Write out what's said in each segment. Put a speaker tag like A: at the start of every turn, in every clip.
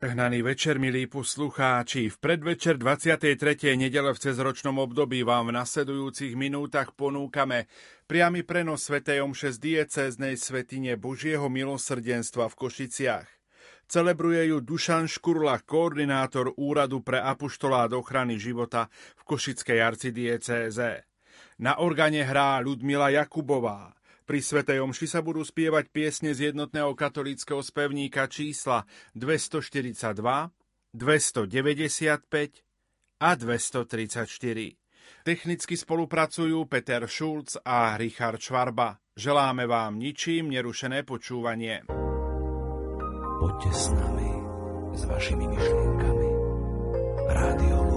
A: Hnaný večer, milí poslucháči. V predvečer 23. nedele v cezročnom období vám v nasledujúcich minútach ponúkame priamy prenos Sv. Omše z diecéznej svetine Božieho milosrdenstva v Košiciach. Celebruje ju Dušan Škurla, koordinátor Úradu pre apoštolát ochrany života v Košickej arcidiecéze. Na organe hrá Ludmila Jakubová. Pri Svetej Omši sa budú spievať piesne z jednotného katolického spevníka čísla 242, 295 a 234. Technicky spolupracujú Peter Schulz a Richard Švarba. Želáme vám ničím nerušené počúvanie.
B: Poďte s nami, s vašimi myšlienkami. Rádio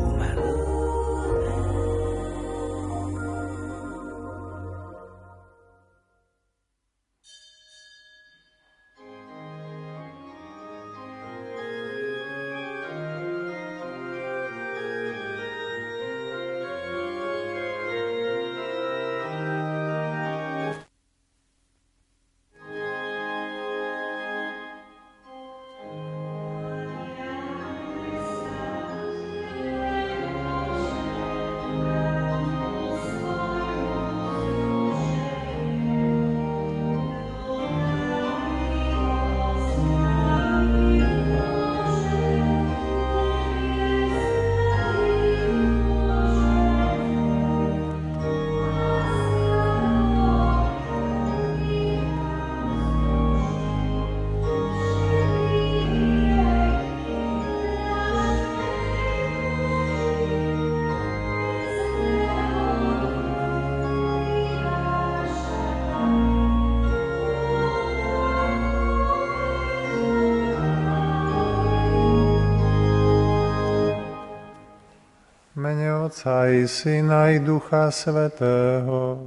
C: Otca i Syna i Ducha Svetého.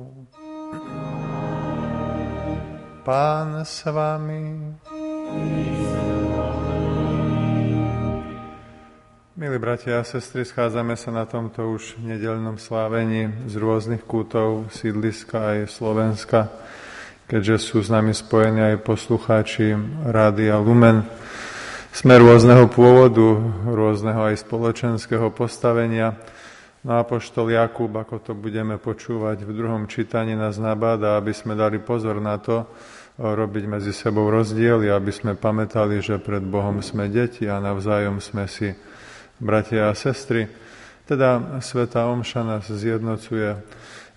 C: Pán s vami. Milí bratia a sestry, schádzame sa na tomto už nedelnom slávení z rôznych kútov sídliska aj Slovenska, keďže sú s nami spojení aj poslucháči Rádia Lumen. Sme rôzneho pôvodu, rôzneho aj spoločenského postavenia, No apoštol Jakub, ako to budeme počúvať v druhom čítaní, nás nabáda, aby sme dali pozor na to, robiť medzi sebou rozdiely, aby sme pamätali, že pred Bohom sme deti a navzájom sme si bratia a sestry. Teda Sveta Omša nás zjednocuje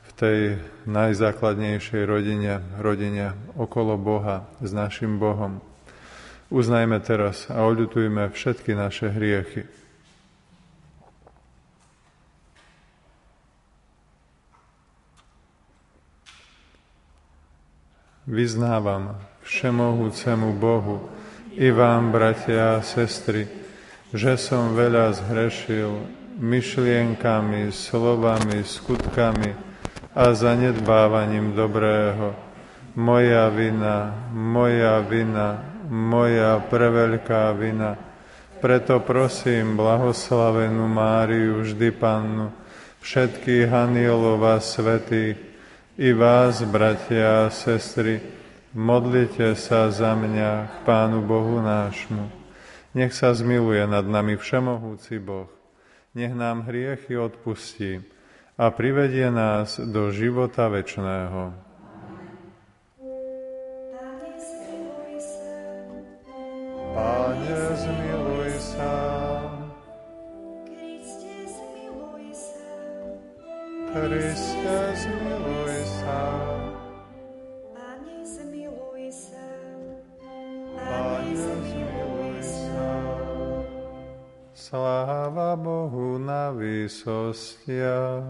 C: v tej najzákladnejšej rodine, rodine okolo Boha, s našim Bohom. Uznajme teraz a odľutujme všetky naše hriechy. Vyznávam všemohúcemu Bohu i vám, bratia a sestry, že som veľa zhrešil myšlienkami, slovami, skutkami a zanedbávaním dobrého. Moja vina, moja vina, moja preveľká vina. Preto prosím blahoslavenú Máriu, vždy Pannu, všetkých anielov a svetých, i vás, bratia a sestry, modlite sa za mňa k Pánu Bohu nášmu. Nech sa zmiluje nad nami všemohúci Boh. Nech nám hriechy odpustí a privedie nás do života večného. Páne, zmiluj sa. Kriste, zmiluj Sláva Bohu na výsostiach.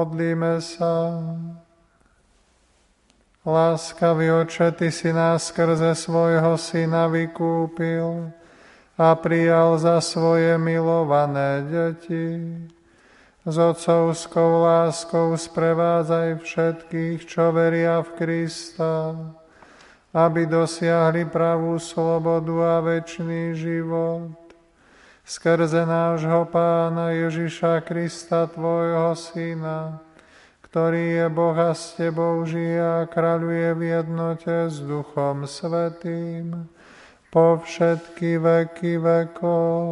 C: Modlíme sa. Láskavý oče, Ty si nás skrze svojho Syna vykúpil a prijal za svoje milované deti. S otcovskou láskou sprevádzaj všetkých, čo veria v Krista, aby dosiahli pravú slobodu a väčší život skrze nášho Pána Ježiša Krista, Tvojho Syna, ktorý je Boh a s Tebou žije a kráľuje v jednote s Duchom Svetým po všetky veky vekov.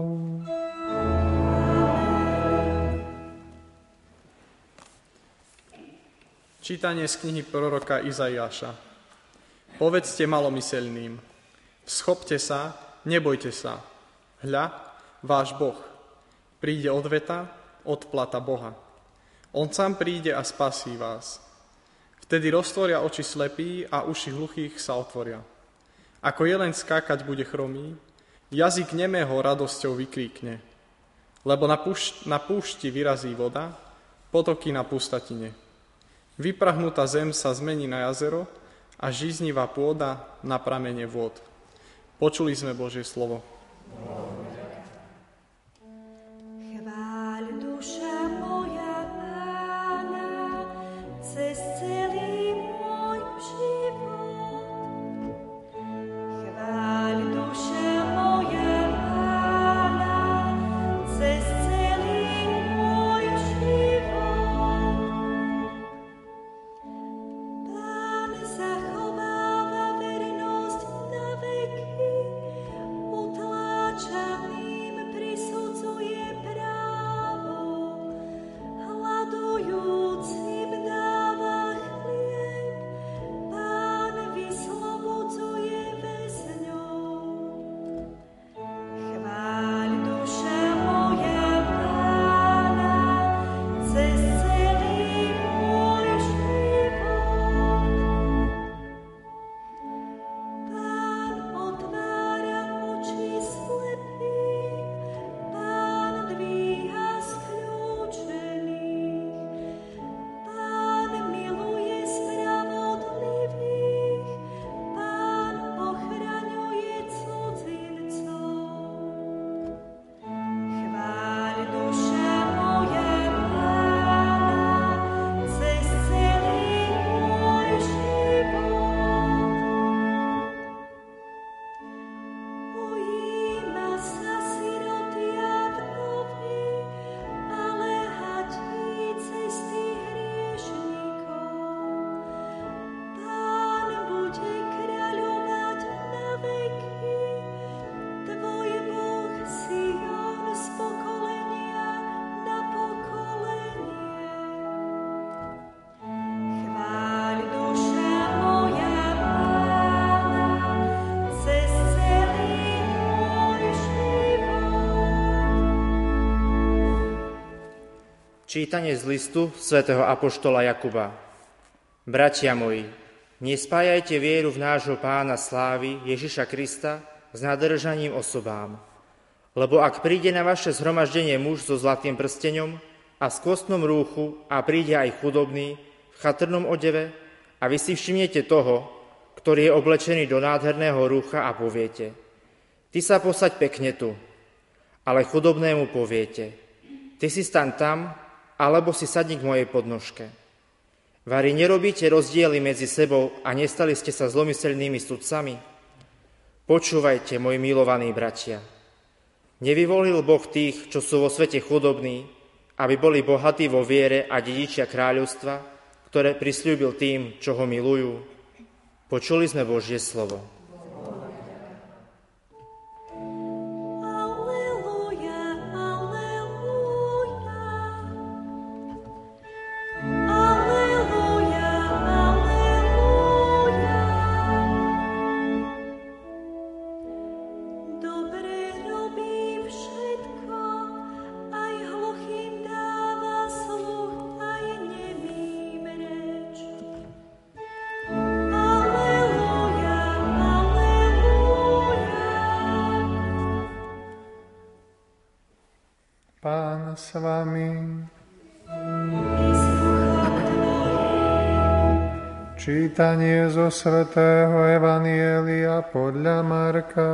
B: Čítanie z knihy proroka Izaiáša. Povedzte malomyselným, schopte sa, nebojte sa. Hľa, váš Boh. Príde odveta, odplata Boha. On sám príde a spasí vás. Vtedy roztvoria oči slepí a uši hluchých sa otvoria. Ako jelen skákať bude chromý, jazyk nemého radosťou vykríkne. Lebo na, púšť, na púšti vyrazí voda, potoky na pustatine. Vyprahnutá zem sa zmení na jazero a žíznivá pôda na pramene vôd. Počuli sme Božie slovo. Amen.
D: Čítanie z listu svätého Apoštola Jakuba. Bratia moji, nespájajte vieru v nášho pána slávy Ježiša Krista s nadržaním osobám. Lebo ak príde na vaše zhromaždenie muž so zlatým prstenom a s kostnom rúchu a príde aj chudobný v chatrnom odeve a vy si všimnete toho, ktorý je oblečený do nádherného rúcha a poviete, ty sa posaď pekne tu, ale chudobnému poviete, ty si stan tam, alebo si sadni k mojej podnožke. Vary nerobíte rozdiely medzi sebou a nestali ste sa zlomyselnými sudcami? Počúvajte, moji milovaní bratia. Nevyvolil Boh tých, čo sú vo svete chudobní, aby boli bohatí vo viere a dedičia kráľovstva, ktoré prislúbil tým, čo ho milujú. Počuli sme Božie slovo.
C: s vami. Čítanie zo svätého Evanielia podľa Marka.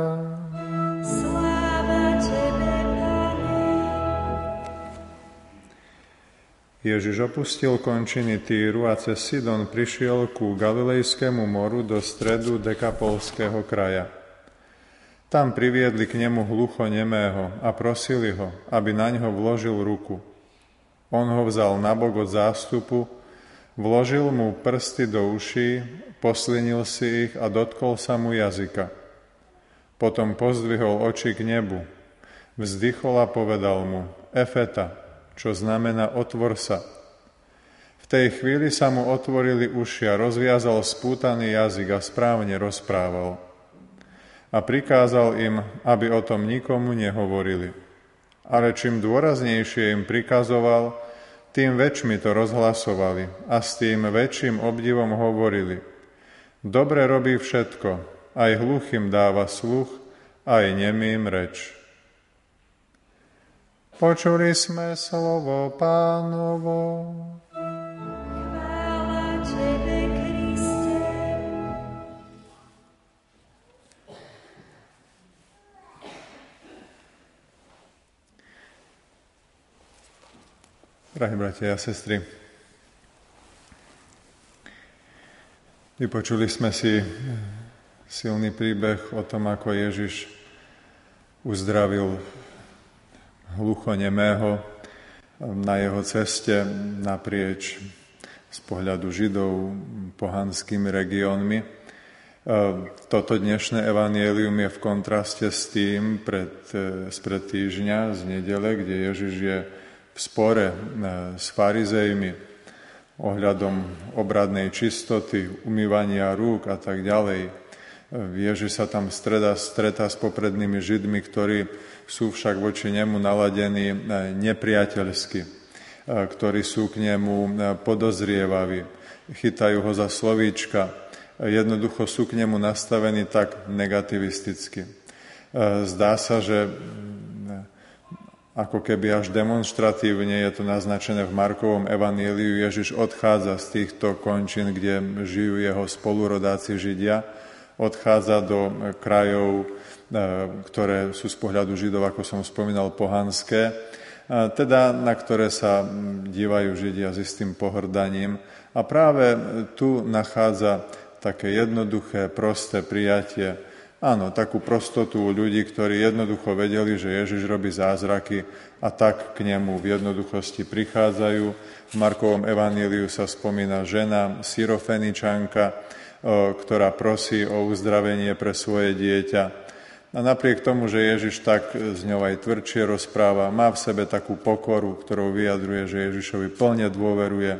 C: Ježiš opustil končiny Týru a cez Sidon prišiel ku Galilejskému moru do stredu Dekapolského kraja. Tam priviedli k nemu hlucho nemého a prosili ho, aby na ňo vložil ruku. On ho vzal nabok od zástupu, Vložil mu prsty do uší, poslinil si ich a dotkol sa mu jazyka. Potom pozdvihol oči k nebu, vzdychol a povedal mu, Efeta, čo znamená otvor sa. V tej chvíli sa mu otvorili uši a rozviazal spútaný jazyk a správne rozprával. A prikázal im, aby o tom nikomu nehovorili. Ale čím dôraznejšie im prikazoval, tým väčšmi to rozhlasovali a s tým väčším obdivom hovorili. Dobre robí všetko, aj hluchým dáva sluch, aj nemým reč. Počuli sme slovo pánovo. Drahí bratia a sestry, vypočuli sme si silný príbeh o tom, ako Ježiš uzdravil hlucho nemého na jeho ceste naprieč z pohľadu Židov pohanskými regiónmi. Toto dnešné evanielium je v kontraste s tým pred, spred týždňa, z nedele, kde Ježiš je v spore e, s farizejmi ohľadom obradnej čistoty, umývania rúk a tak ďalej. Ježiš sa tam streda, stretá s poprednými Židmi, ktorí sú však voči nemu naladení e, nepriateľsky, ktorí sú k nemu podozrievaví, chytajú ho za slovíčka, jednoducho sú k nemu nastavení tak negativisticky. Zdá sa, že ako keby až demonstratívne je to naznačené v Markovom evaníliu, Ježiš odchádza z týchto končín, kde žijú jeho spolurodáci Židia, odchádza do krajov, e, ktoré sú z pohľadu Židov, ako som spomínal, pohanské, teda na ktoré sa dívajú Židia s istým pohrdaním. A práve tu nachádza také jednoduché, prosté prijatie Áno, takú prostotu u ľudí, ktorí jednoducho vedeli, že Ježiš robí zázraky a tak k nemu v jednoduchosti prichádzajú. V Markovom evaníliu sa spomína žena, syrofeničanka, ktorá prosí o uzdravenie pre svoje dieťa. A napriek tomu, že Ježiš tak z ňou aj tvrdšie rozpráva, má v sebe takú pokoru, ktorou vyjadruje, že Ježišovi plne dôveruje,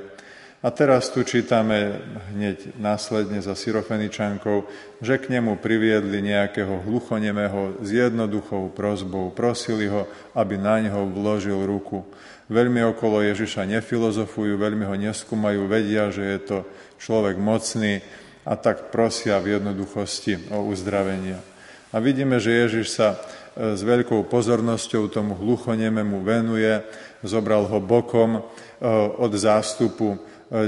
C: a teraz tu čítame hneď následne za Syrofeničankou, že k nemu priviedli nejakého hluchonemého s jednoduchou prozbou. Prosili ho, aby na neho vložil ruku. Veľmi okolo Ježiša nefilozofujú, veľmi ho neskúmajú, vedia, že je to človek mocný a tak prosia v jednoduchosti o uzdravenie. A vidíme, že Ježiš sa e, s veľkou pozornosťou tomu hluchonememu venuje, zobral ho bokom e, od zástupu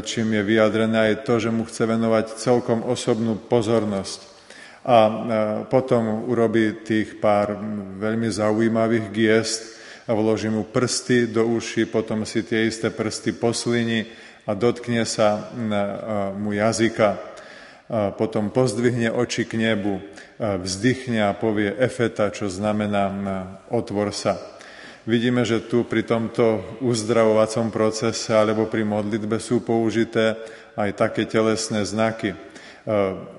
C: čím je vyjadrené aj to, že mu chce venovať celkom osobnú pozornosť. A e, potom urobí tých pár veľmi zaujímavých giest a vloží mu prsty do uši, potom si tie isté prsty poslini a dotkne sa e, mu jazyka. Potom pozdvihne oči k nebu, vzdychne a povie efeta, čo znamená otvor sa. Vidíme, že tu pri tomto uzdravovacom procese alebo pri modlitbe sú použité aj také telesné znaky. E,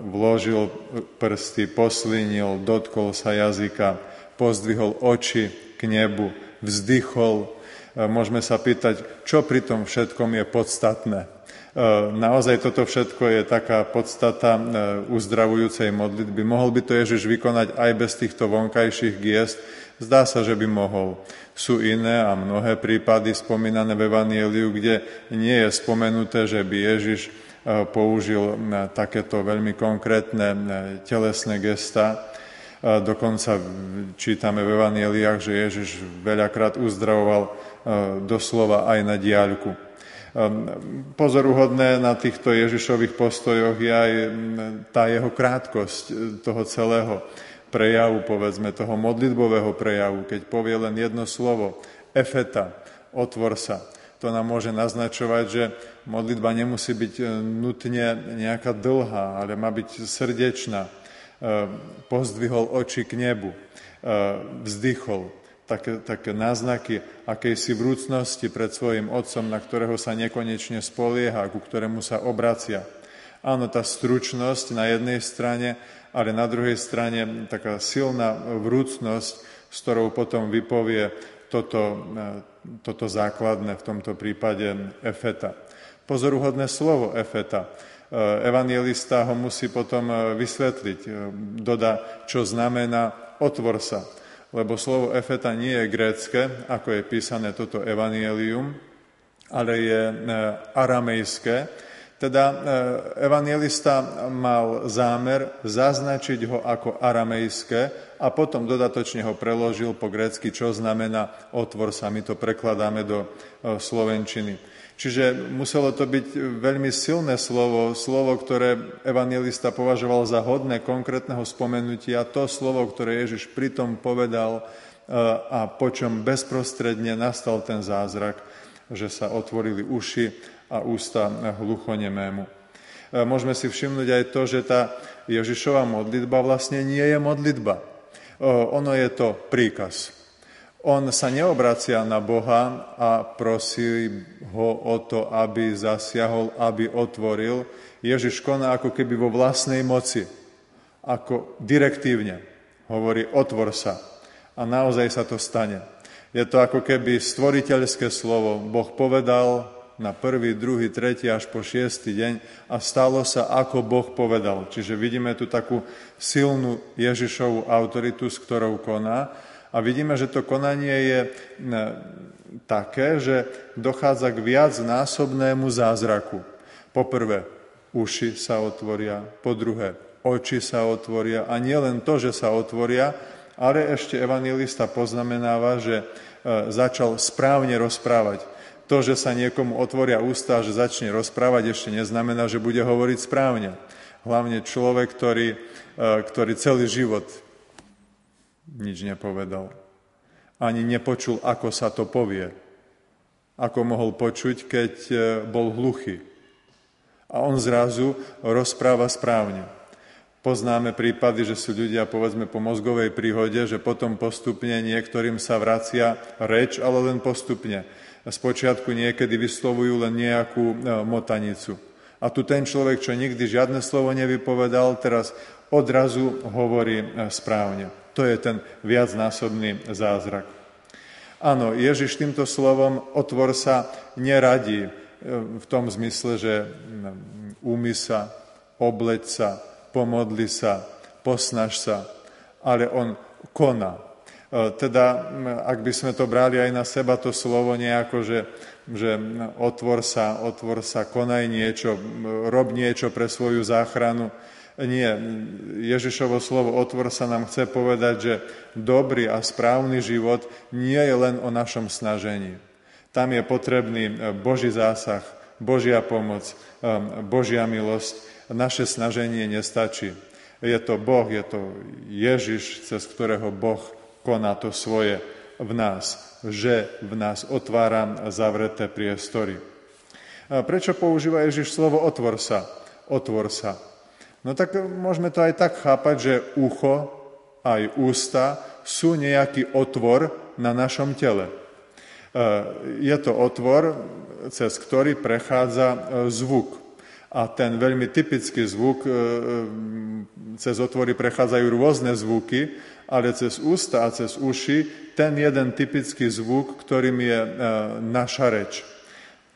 C: vložil prsty, poslinil, dotkol sa jazyka, pozdvihol oči k nebu, vzdychol. E, môžeme sa pýtať, čo pri tom všetkom je podstatné. E, naozaj toto všetko je taká podstata uzdravujúcej modlitby. Mohol by to Ježiš vykonať aj bez týchto vonkajších giest, Zdá sa, že by mohol. Sú iné a mnohé prípady spomínané v Evangeliu, kde nie je spomenuté, že by Ježiš e, použil e, takéto veľmi konkrétne e, telesné gesta. Dokonca čítame v Evangeliách, že Ježiš veľakrát uzdravoval doslova aj na diaľku. Pozoruhodné na týchto Ježišových postojoch je aj tá jeho krátkosť toho celého prejavu, povedzme, toho modlitbového prejavu, keď povie len jedno slovo, efeta, otvor sa. To nám môže naznačovať, že modlitba nemusí byť e, nutne nejaká dlhá, ale má byť srdečná. E, pozdvihol oči k nebu, e, vzdychol, také, také náznaky akejsi vrúcnosti pred svojim otcom, na ktorého sa nekonečne spolieha, ku ktorému sa obracia. Áno, tá stručnosť na jednej strane, ale na druhej strane taká silná vrúcnosť, s ktorou potom vypovie toto, toto základné v tomto prípade efeta. Pozoruhodné slovo efeta. Evangelista ho musí potom vysvetliť. Doda, čo znamená otvor sa. Lebo slovo efeta nie je grécke, ako je písané toto evangelium, ale je aramejské, teda e, evangelista mal zámer zaznačiť ho ako aramejské a potom dodatočne ho preložil po grécky, čo znamená otvor sa. My to prekladáme do e, slovenčiny. Čiže muselo to byť veľmi silné slovo, slovo, ktoré evangelista považoval za hodné konkrétneho spomenutia, to slovo, ktoré Ježiš pritom povedal e, a po čom bezprostredne nastal ten zázrak, že sa otvorili uši a ústa hluchonemému. E, môžeme si všimnúť aj to, že tá Ježišova modlitba vlastne nie je modlitba. E, ono je to príkaz. On sa neobracia na Boha a prosí ho o to, aby zasiahol, aby otvoril. Ježiš koná ako keby vo vlastnej moci, ako direktívne. Hovorí, otvor sa. A naozaj sa to stane. Je to ako keby stvoriteľské slovo. Boh povedal, na prvý, druhý, tretí až po šiestý deň a stalo sa, ako Boh povedal. Čiže vidíme tu takú silnú Ježišovú autoritu, s ktorou koná a vidíme, že to konanie je také, že dochádza k viac násobnému zázraku. Poprvé, uši sa otvoria, po druhé, oči sa otvoria a nie len to, že sa otvoria, ale ešte evangelista poznamenáva, že e, začal správne rozprávať to, že sa niekomu otvoria ústa, že začne rozprávať, ešte neznamená, že bude hovoriť správne. Hlavne človek, ktorý, e, ktorý celý život nič nepovedal. Ani nepočul, ako sa to povie. Ako mohol počuť, keď e, bol hluchý. A on zrazu rozpráva správne. Poznáme prípady, že sú ľudia, povedzme, po mozgovej príhode, že potom postupne niektorým sa vracia reč, ale len postupne spočiatku niekedy vyslovujú len nejakú e, motanicu. A tu ten človek, čo nikdy žiadne slovo nevypovedal, teraz odrazu hovorí e, správne. To je ten viacnásobný zázrak. Áno, Ježiš týmto slovom otvor sa neradí e, v tom zmysle, že úmy sa, obleď sa, pomodli sa, posnaž sa, ale on koná. E, teda, ak by sme to brali aj na seba, to slovo nejako, že, že otvor sa, otvor sa, konaj niečo, rob niečo pre svoju záchranu. Nie, Ježišovo slovo otvor sa nám chce povedať, že dobrý a správny život nie je len o našom snažení. Tam je potrebný e, Boží zásah, Božia pomoc, e, Božia milosť. Naše snaženie nestačí. Je to Boh, je to Ježiš, cez ktorého Boh koná to svoje v nás, že v nás otvára zavreté priestory. Prečo používa Ježiš slovo otvor sa? Otvor sa. No tak môžeme to aj tak chápať, že ucho aj ústa sú nejaký otvor na našom tele. Je to otvor, cez ktorý prechádza e, zvuk. A ten veľmi typický zvuk, e, e, cez otvory prechádzajú rôzne zvuky, ale cez ústa a cez uši ten jeden typický zvuk, ktorým je e, naša reč.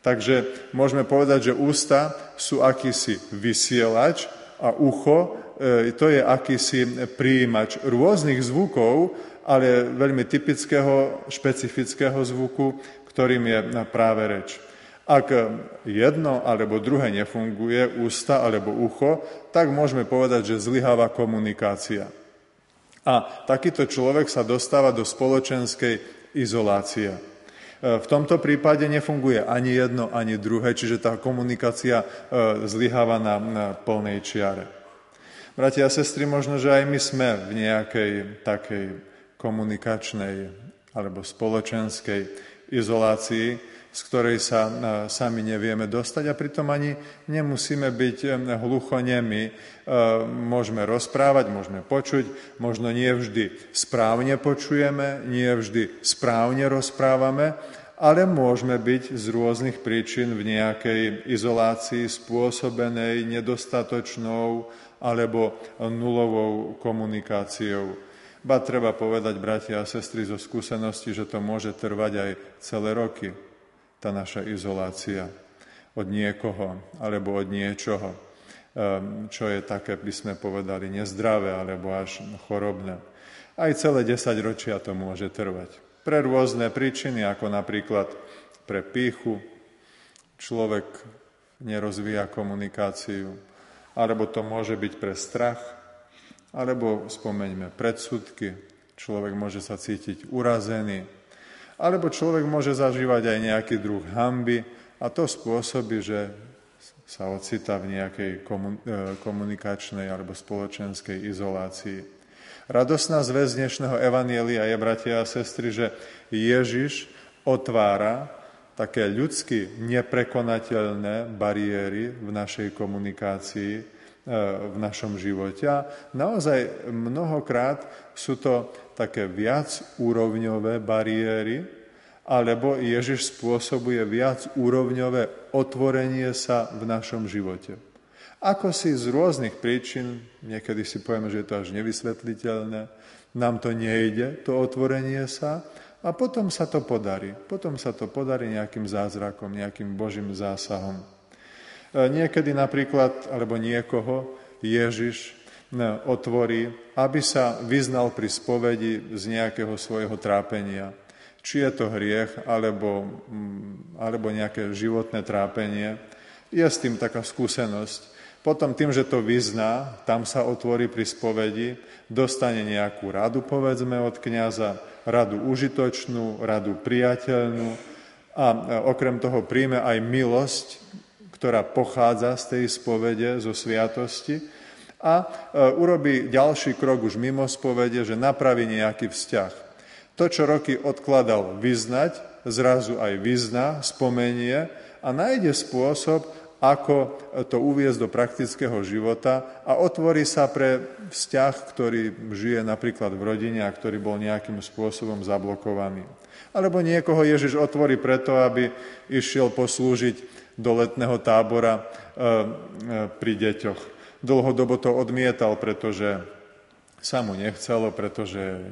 C: Takže môžeme povedať, že ústa sú akýsi vysielač a ucho to je akýsi príjimač rôznych zvukov, ale veľmi typického, špecifického zvuku, ktorým je práve reč. Ak jedno alebo druhé nefunguje, ústa alebo ucho, tak môžeme povedať, že zlyháva komunikácia. A takýto človek sa dostáva do spoločenskej izolácie. V tomto prípade nefunguje ani jedno, ani druhé, čiže tá komunikácia zlyháva na, na plnej čiare. Bratia a sestry, možno, že aj my sme v nejakej takej komunikačnej alebo spoločenskej izolácii, z ktorej sa sami nevieme dostať a pritom ani nemusíme byť hluchonemi. Môžeme rozprávať, môžeme počuť, možno nie vždy správne počujeme, nie vždy správne rozprávame, ale môžeme byť z rôznych príčin v nejakej izolácii spôsobenej nedostatočnou alebo nulovou komunikáciou. Ba treba povedať, bratia a sestry, zo skúsenosti, že to môže trvať aj celé roky, tá naša izolácia od niekoho alebo od niečoho, ehm, čo je také, by sme povedali, nezdravé alebo až chorobné. Aj celé 10 ročia to môže trvať. Pre rôzne príčiny, ako napríklad pre píchu, človek nerozvíja komunikáciu, alebo to môže byť pre strach, alebo spomeňme predsudky, človek môže sa cítiť urazený, alebo človek môže zažívať aj nejaký druh hamby a to spôsobí, že sa ocitá v nejakej e, komunikačnej alebo spoločenskej izolácii. Radosná zväz dnešného Evanielia je, bratia a sestry, že Ježiš otvára také ľudsky neprekonateľné bariéry v našej komunikácii, e, v našom živote. A naozaj mnohokrát sú to také viac úrovňové bariéry, alebo Ježiš spôsobuje viac úrovňové otvorenie sa v našom živote. Ako si z rôznych príčin, niekedy si povieme, že je to až nevysvetliteľné, nám to nejde, to otvorenie sa, a potom sa to podarí. Potom sa to podarí nejakým zázrakom, nejakým Božím zásahom. E, niekedy napríklad, alebo niekoho, Ježiš otvorí, aby sa vyznal pri spovedi z nejakého svojho trápenia. Či je to hriech, alebo, mm, alebo nejaké životné trápenie. Je s tým taká skúsenosť. Potom tým, že to vyzná, tam sa otvorí pri spovedi, dostane nejakú radu, povedzme, od kniaza, radu užitočnú, radu priateľnú a okrem toho príjme aj milosť, ktorá pochádza z tej spovede, zo sviatosti a e, urobí ďalší krok už mimo spovede, že napraví nejaký vzťah. To, čo roky odkladal vyznať, zrazu aj vyzná, spomenie a nájde spôsob, ako to uviezť do praktického života a otvorí sa pre vzťah, ktorý žije napríklad v rodine a ktorý bol nejakým spôsobom zablokovaný. Alebo niekoho Ježiš otvorí preto, aby išiel poslúžiť do letného tábora e, e, pri deťoch. Dlhodobo to odmietal, pretože sa mu nechcelo, pretože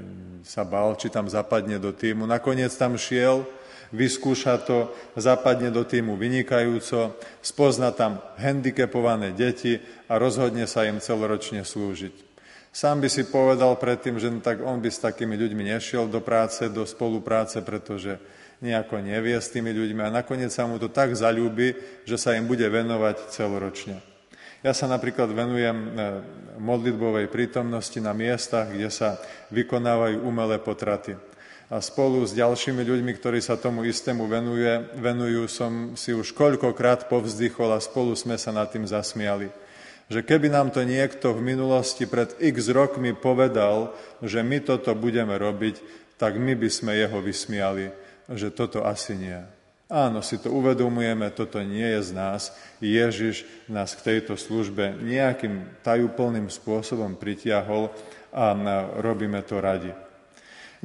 C: sa bál, či tam zapadne do týmu. Nakoniec tam šiel, vyskúša to, zapadne do týmu vynikajúco, spozna tam handicapované deti a rozhodne sa im celoročne slúžiť. Sám by si povedal predtým, že tak on by s takými ľuďmi nešiel do práce, do spolupráce, pretože nejako nevie s tými ľuďmi a nakoniec sa mu to tak zalúbi, že sa im bude venovať celoročne. Ja sa napríklad venujem e, modlitbovej prítomnosti na miestach, kde sa vykonávajú umelé potraty a spolu s ďalšími ľuďmi, ktorí sa tomu istému venuje, venujú, som si už koľkokrát povzdychol a spolu sme sa nad tým zasmiali. Že keby nám to niekto v minulosti pred x rokmi povedal, že my toto budeme robiť, tak my by sme jeho vysmiali, že toto asi nie. Áno, si to uvedomujeme, toto nie je z nás. Ježiš nás k tejto službe nejakým tajúplným spôsobom pritiahol a robíme to radi.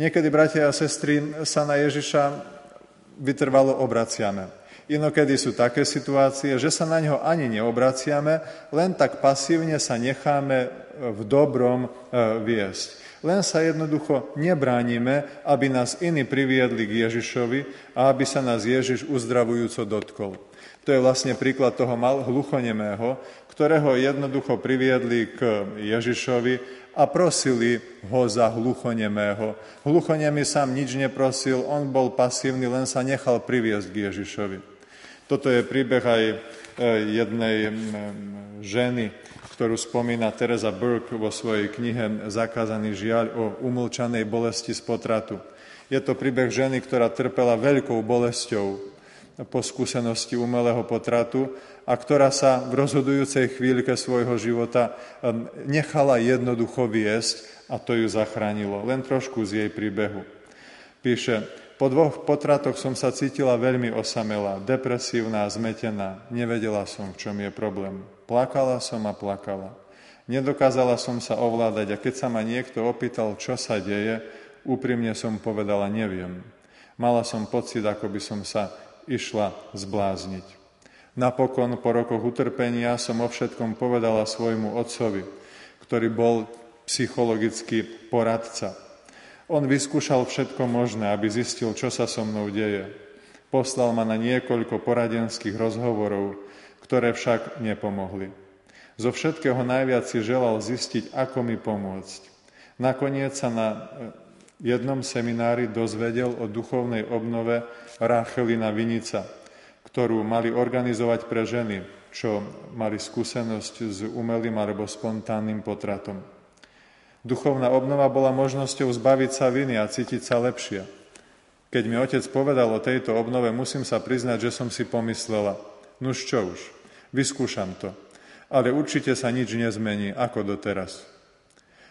C: Niekedy, bratia a sestry, sa na Ježiša vytrvalo obraciame. Inokedy sú také situácie, že sa na neho ani neobraciame, len tak pasívne sa necháme v dobrom e, viesť. Len sa jednoducho nebránime, aby nás iní priviedli k Ježišovi a aby sa nás Ježiš uzdravujúco dotkol. To je vlastne príklad toho mal hluchonemého, ktorého jednoducho priviedli k Ježišovi a prosili ho za hluchonemého. Hluchonemý sám nič neprosil, on bol pasívny, len sa nechal priviesť k Ježišovi. Toto je príbeh aj e, jednej ženy, ktorú spomína Teresa Burke vo svojej knihe Zakázaný žiaľ o umlčanej bolesti z potratu. Je to príbeh ženy, ktorá trpela veľkou bolesťou po skúsenosti umelého potratu a ktorá sa v rozhodujúcej chvíľke svojho života nechala jednoducho viesť a to ju zachránilo. Len trošku z jej príbehu. Píše, po dvoch potratoch som sa cítila veľmi osamelá, depresívna zmetená. Nevedela som, v čom je problém. Plakala som a plakala. Nedokázala som sa ovládať a keď sa ma niekto opýtal, čo sa deje, úprimne som povedala, neviem. Mala som pocit, ako by som sa išla zblázniť. Napokon po rokoch utrpenia som o všetkom povedala svojmu otcovi, ktorý bol psychologický poradca. On vyskúšal všetko možné, aby zistil, čo sa so mnou deje. Poslal ma na niekoľko poradenských rozhovorov, ktoré však nepomohli. Zo všetkého najviac si želal zistiť, ako mi pomôcť. Nakoniec sa na eh, jednom seminári dozvedel o duchovnej obnove Rachelina Vinica, ktorú mali organizovať pre ženy, čo mali skúsenosť s umelým alebo spontánnym potratom. Duchovná obnova bola možnosťou zbaviť sa viny a cítiť sa lepšie. Keď mi otec povedal o tejto obnove, musím sa priznať, že som si pomyslela, nuž čo už, vyskúšam to, ale určite sa nič nezmení ako doteraz.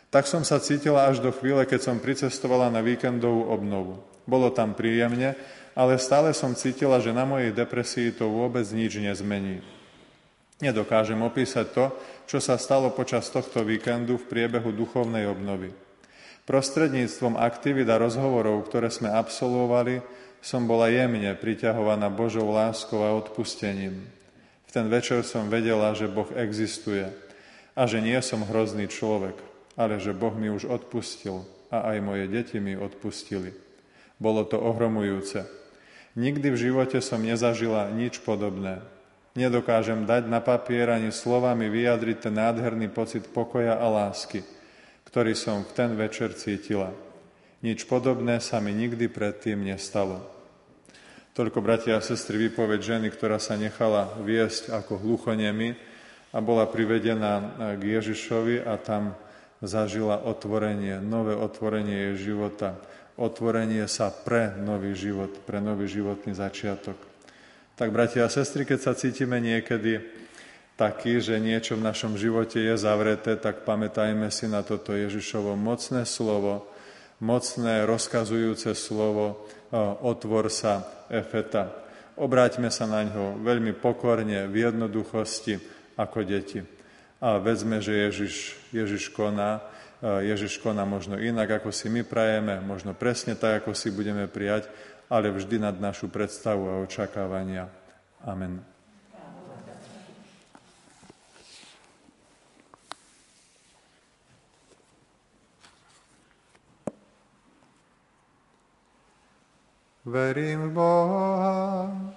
C: Tak som sa cítila až do chvíle, keď som pricestovala na víkendovú obnovu. Bolo tam príjemne ale stále som cítila, že na mojej depresii to vôbec nič nezmení. Nedokážem opísať to, čo sa stalo počas tohto víkendu v priebehu duchovnej obnovy. Prostredníctvom aktivít a rozhovorov, ktoré sme absolvovali, som bola jemne priťahovaná Božou láskou a odpustením. V ten večer som vedela, že Boh existuje a že nie som hrozný človek, ale že Boh mi už odpustil a aj moje deti mi odpustili. Bolo to ohromujúce. Nikdy v živote som nezažila nič podobné. Nedokážem dať na papier ani slovami vyjadriť ten nádherný pocit pokoja a lásky, ktorý som v ten večer cítila. Nič podobné sa mi nikdy predtým nestalo. Toľko, bratia a sestry, vypoveď ženy, ktorá sa nechala viesť ako hluchonemi a bola privedená k Ježišovi a tam zažila otvorenie, nové otvorenie jej života otvorenie sa pre nový život, pre nový životný začiatok. Tak, bratia a sestry, keď sa cítime niekedy taký, že niečo v našom živote je zavreté, tak pamätajme si na toto Ježišovo mocné slovo, mocné rozkazujúce slovo, otvor sa, efeta. Obráťme sa na ňo veľmi pokorne, v jednoduchosti, ako deti. A vedzme, že Ježiš, Ježiš koná Ježiš koná možno inak, ako si my prajeme, možno presne tak, ako si budeme prijať, ale vždy nad našu predstavu a očakávania. Amen. Verím v Boha,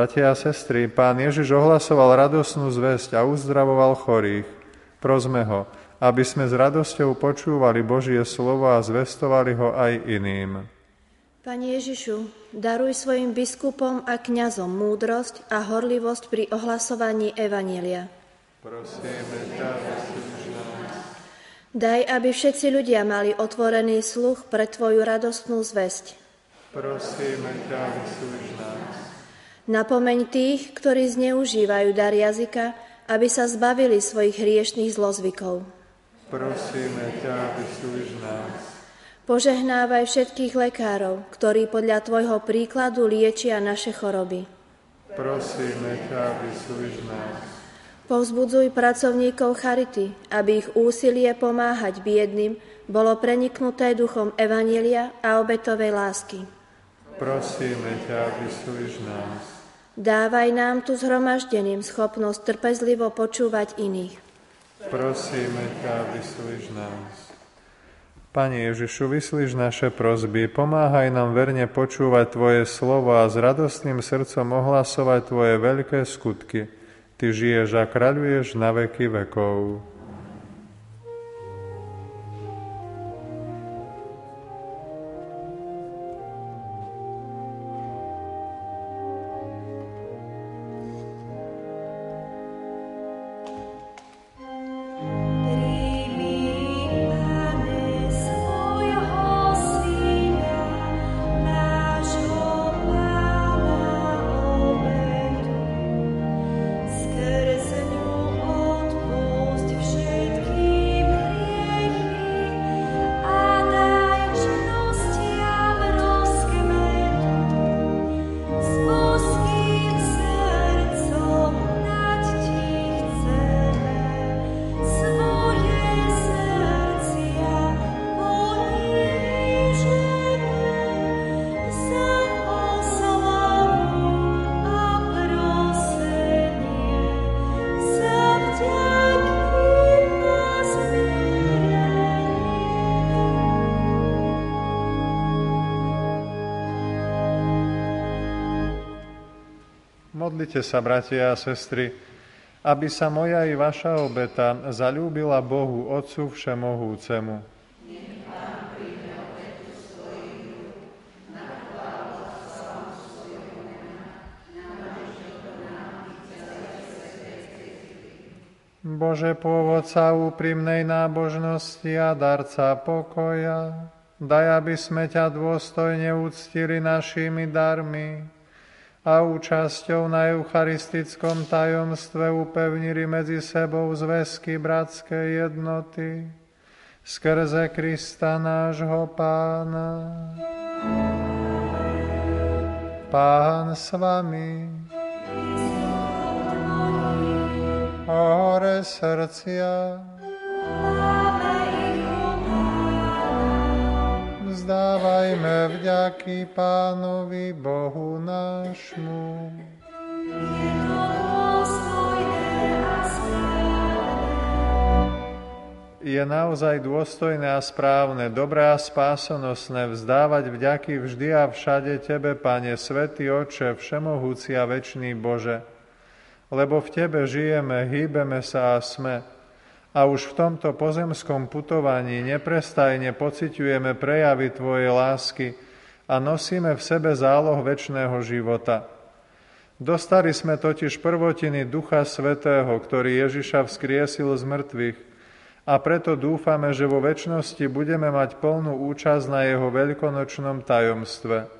C: Bratia a sestry, pán Ježiš ohlasoval radosnú zväzť a uzdravoval chorých. Prosme ho, aby sme s radosťou počúvali Božie slovo a zvestovali ho aj iným.
E: Pane Ježišu, daruj svojim biskupom a kňazom múdrosť a horlivosť pri ohlasovaní Evanielia.
C: Prosíme ťa.
E: Daj, aby všetci ľudia mali otvorený sluch pre Tvoju radostnú zväzť.
C: Prosíme ťa, nás.
E: Napomeň tých, ktorí zneužívajú dar jazyka, aby sa zbavili svojich hriešných zlozvykov.
C: Prosíme ťa, vyslíš nás.
E: Požehnávaj všetkých lekárov, ktorí podľa Tvojho príkladu liečia naše choroby.
C: Prosíme ťa, vyslíš nás.
E: Povzbudzuj pracovníkov Charity, aby ich úsilie pomáhať biedným bolo preniknuté duchom Evanielia a obetovej lásky.
C: Prosíme ťa, vyslíš nás.
E: Dávaj nám tu zhromaždeným schopnosť trpezlivo počúvať iných.
C: Prosíme ťa, vyslíš nás. Pane Ježišu, vyslíš naše prozby, pomáhaj nám verne počúvať Tvoje slovo a s radostným srdcom ohlasovať Tvoje veľké skutky. Ty žiješ a kráľuješ na veky vekov. Modlite sa, bratia a sestry, aby sa moja i vaša obeta zalúbila Bohu Otcu Všemohúcemu. Bože, pôvodca úprimnej nábožnosti a darca pokoja, daj, aby sme ťa dôstojne uctili našimi darmi a účasťou na eucharistickom tajomstve upevnili medzi sebou zväzky bratskej jednoty skrze Krista nášho Pána. Pán s vami, hore srdcia, vzdávajme vďaky Pánovi Bohu nášmu. Je naozaj dôstojné a správne, dobré a spásonosné vzdávať vďaky vždy a všade Tebe, Pane, Svetý Oče, Všemohúci a Večný Bože, lebo v Tebe žijeme, hýbeme sa a sme. A už v tomto pozemskom putovaní neprestajne pociťujeme prejavy Tvojej lásky a nosíme v sebe záloh väčšného života. Dostali sme totiž prvotiny Ducha Svetého, ktorý Ježiša vzkriesil z mŕtvych a preto dúfame, že vo väčšnosti budeme mať plnú účasť na Jeho veľkonočnom tajomstve.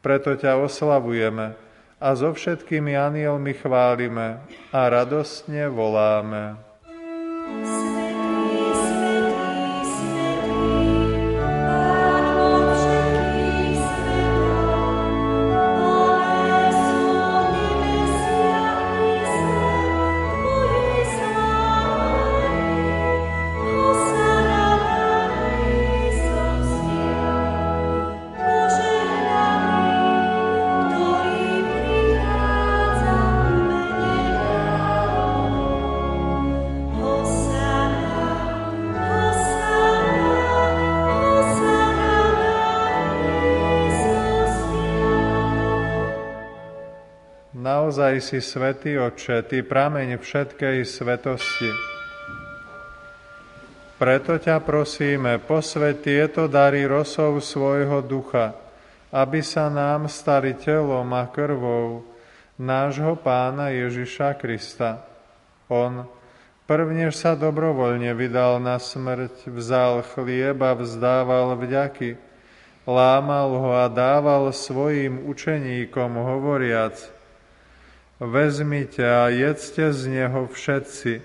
C: Preto ťa oslavujeme a so všetkými anielmi chválime a radostne voláme.
B: Svetý,
C: Naozaj si svätý Otče, Ty prameň všetkej svetosti. Preto ťa prosíme, posvet tieto dary rosou svojho ducha, aby sa nám stali telom a krvou nášho pána Ježiša Krista. On, prvnež sa dobrovoľne vydal na smrť, vzal chlieb a vzdával vďaky, lámal ho a dával svojim učeníkom hovoriac, vezmite a jedzte z neho všetci,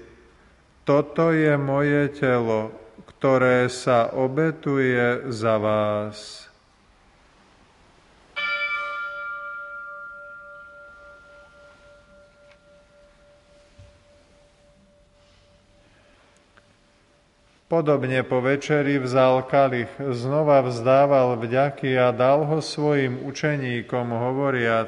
C: toto je moje telo, ktoré sa obetuje za vás. Podobne po večeri vzal kalich, znova vzdával vďaky a dal ho svojim učeníkom, hovoriac,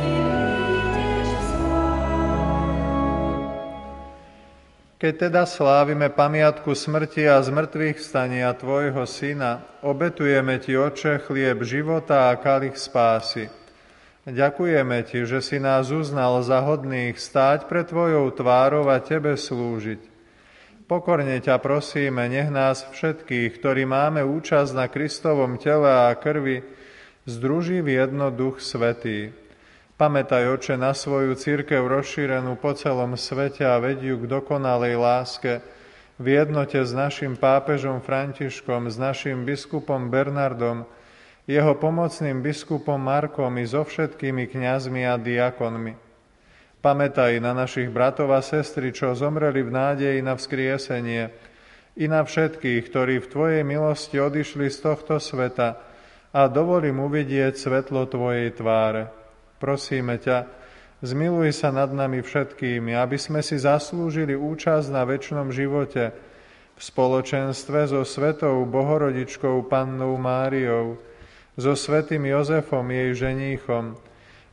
F: Kým neprídeš znova.
C: Keď teda slávime pamiatku smrti a zmrtvých stania Tvojho Syna, obetujeme Ti, Oče, chlieb života a kalich spásy. Ďakujeme Ti, že si nás uznal za hodných stáť pre Tvojou tvárou a Tebe slúžiť. Pokorne ťa prosíme, nech nás všetkých, ktorí máme účasť na Kristovom tele a krvi, združí v jedno duch svetý. Pamätaj, oče, na svoju církev rozšírenú po celom svete a vediu k dokonalej láske, v jednote s našim pápežom Františkom, s našim biskupom Bernardom, jeho pomocným biskupom Markom i so všetkými kňazmi a diakonmi. Pamätaj na našich bratov a sestry, čo zomreli v nádeji na vzkriesenie, i na všetkých, ktorí v Tvojej milosti odišli z tohto sveta a dovolím uvidieť svetlo Tvojej tváre. Prosíme ťa, zmiluj sa nad nami všetkými, aby sme si zaslúžili účasť na väčšnom živote v spoločenstve so Svetou Bohorodičkou Pannou Máriou, so svetým Jozefom, jej ženíchom,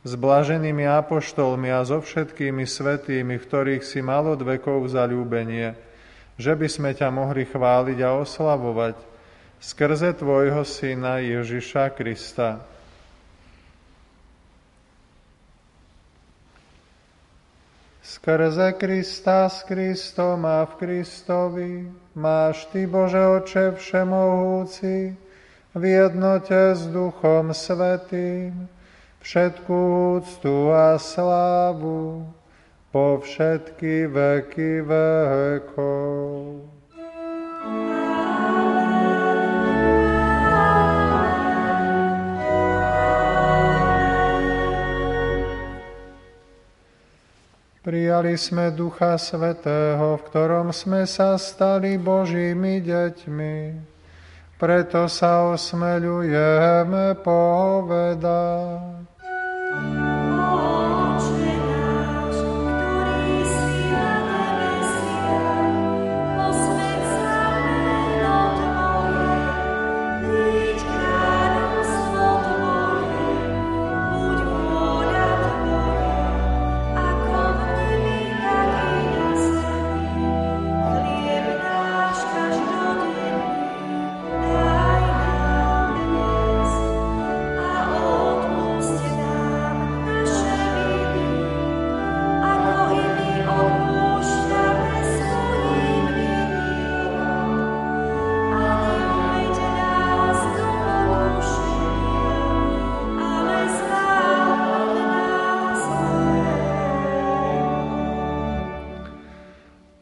C: s blaženými apoštolmi a so všetkými svetými, ktorých si mal od vekov zalúbenie, že by sme ťa mohli chváliť a oslavovať skrze Tvojho Syna Ježiša Krista. Skrze Krista s Kristom a v Kristovi máš Ty, Bože Oče Všemohúci, v jednote s Duchom Svetým, všetkú úctu a slávu po všetky veky vekov. Prijali sme Ducha Svetého, v ktorom sme sa stali Božími deťmi. Preto sa osmeľujeme povedať.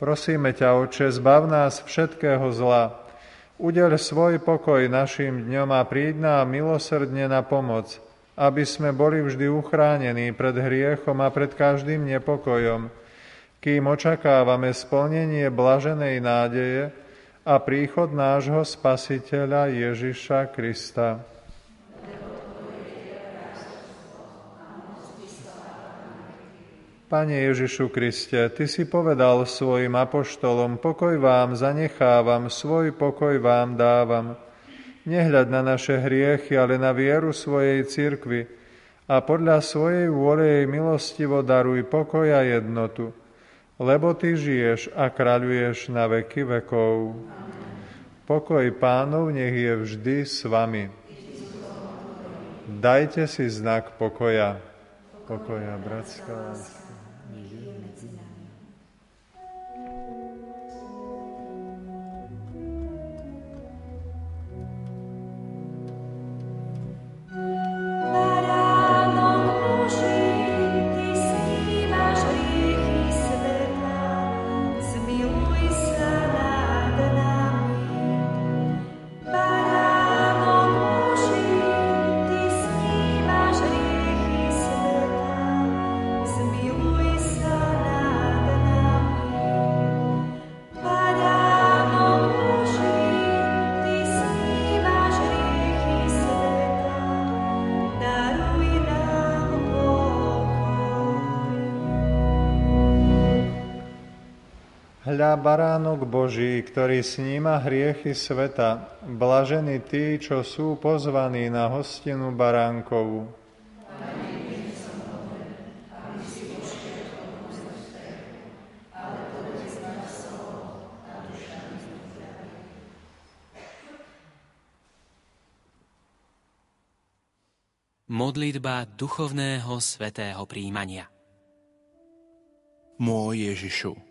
C: Prosíme ťa, Oče, zbav nás všetkého zla. Udel svoj pokoj našim dňom a príď nám milosrdne na pomoc, aby sme boli vždy uchránení pred hriechom a pred každým nepokojom, kým očakávame splnenie blaženej nádeje a príchod nášho Spasiteľa Ježiša Krista. Pane Ježišu Kriste, Ty si povedal svojim apoštolom, pokoj vám zanechávam, svoj pokoj vám dávam. Nehľad na naše hriechy, ale na vieru svojej cirkvi a podľa svojej vôle jej milostivo daruj pokoj a jednotu, lebo Ty žiješ a kráľuješ na veky vekov. Pokoj pánov nech je vždy s vami. Dajte si znak pokoja. Pokoja, bratská láska.
G: Baránok Boží,
C: ktorý sníma hriechy sveta, blažení tí, čo sú pozvaní na hostinu baránkovú.
H: Modlitba duchovného svetého príjmania.
I: Môj Ježišu,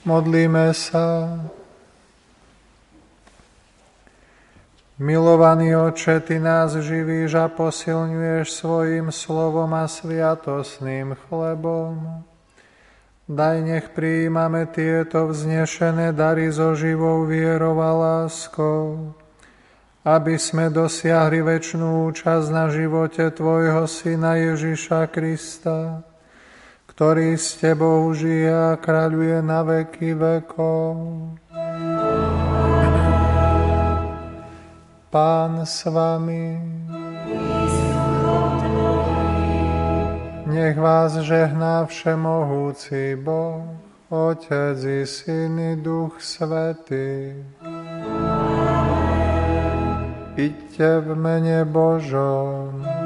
B: Modlíme sa. Milovaný oče, Ty nás živíš a posilňuješ svojim slovom a sviatosným chlebom. Daj nech prijímame tieto vznešené dary so živou vierou a láskou, aby sme dosiahli väčšnú účasť na živote Tvojho Syna Ježiša Krista, ktorý s Tebou žije a kráľuje na veky vekov. Pán s Vami. Nech vás žehná všemohúci Boh, Otec i Syn i Duch Svetý. Iďte v mene Božom.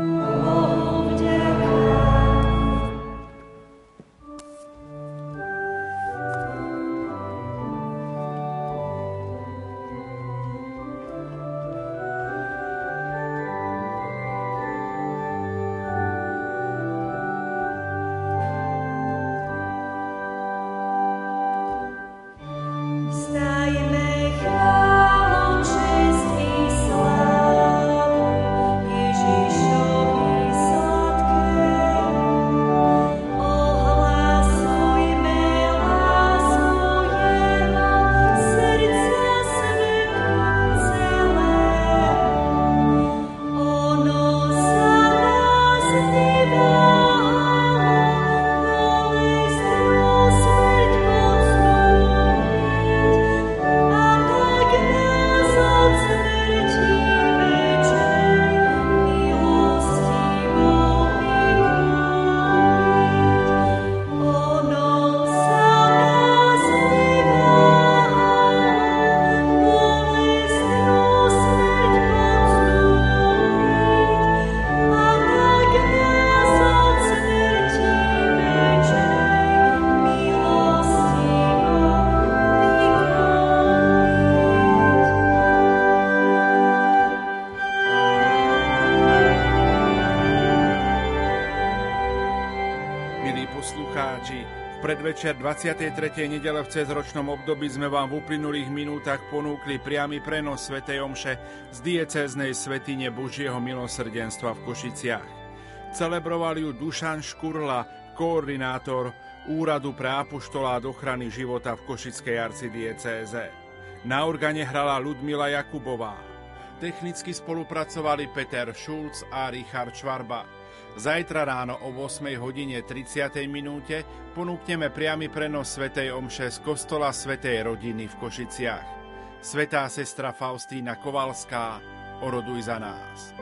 A: Predvečer 23. nedele v cezročnom období sme vám v uplynulých minútach ponúkli priamy prenos Sv. Omše z diecéznej svetine Božieho milosrdenstva v Košiciach. Celebroval ju Dušan Škurla, koordinátor Úradu pre apoštolát ochrany života v Košickej arcidiecéze. Na organe hrala Ludmila Jakubová. Technicky spolupracovali Peter Šulc a Richard Švarba. Zajtra ráno o 8 hodine 30. minúte ponúkneme priamy prenos Svetej Omše z kostola Svetej rodiny v Košiciach. Svetá sestra Faustína Kovalská, oroduj za nás.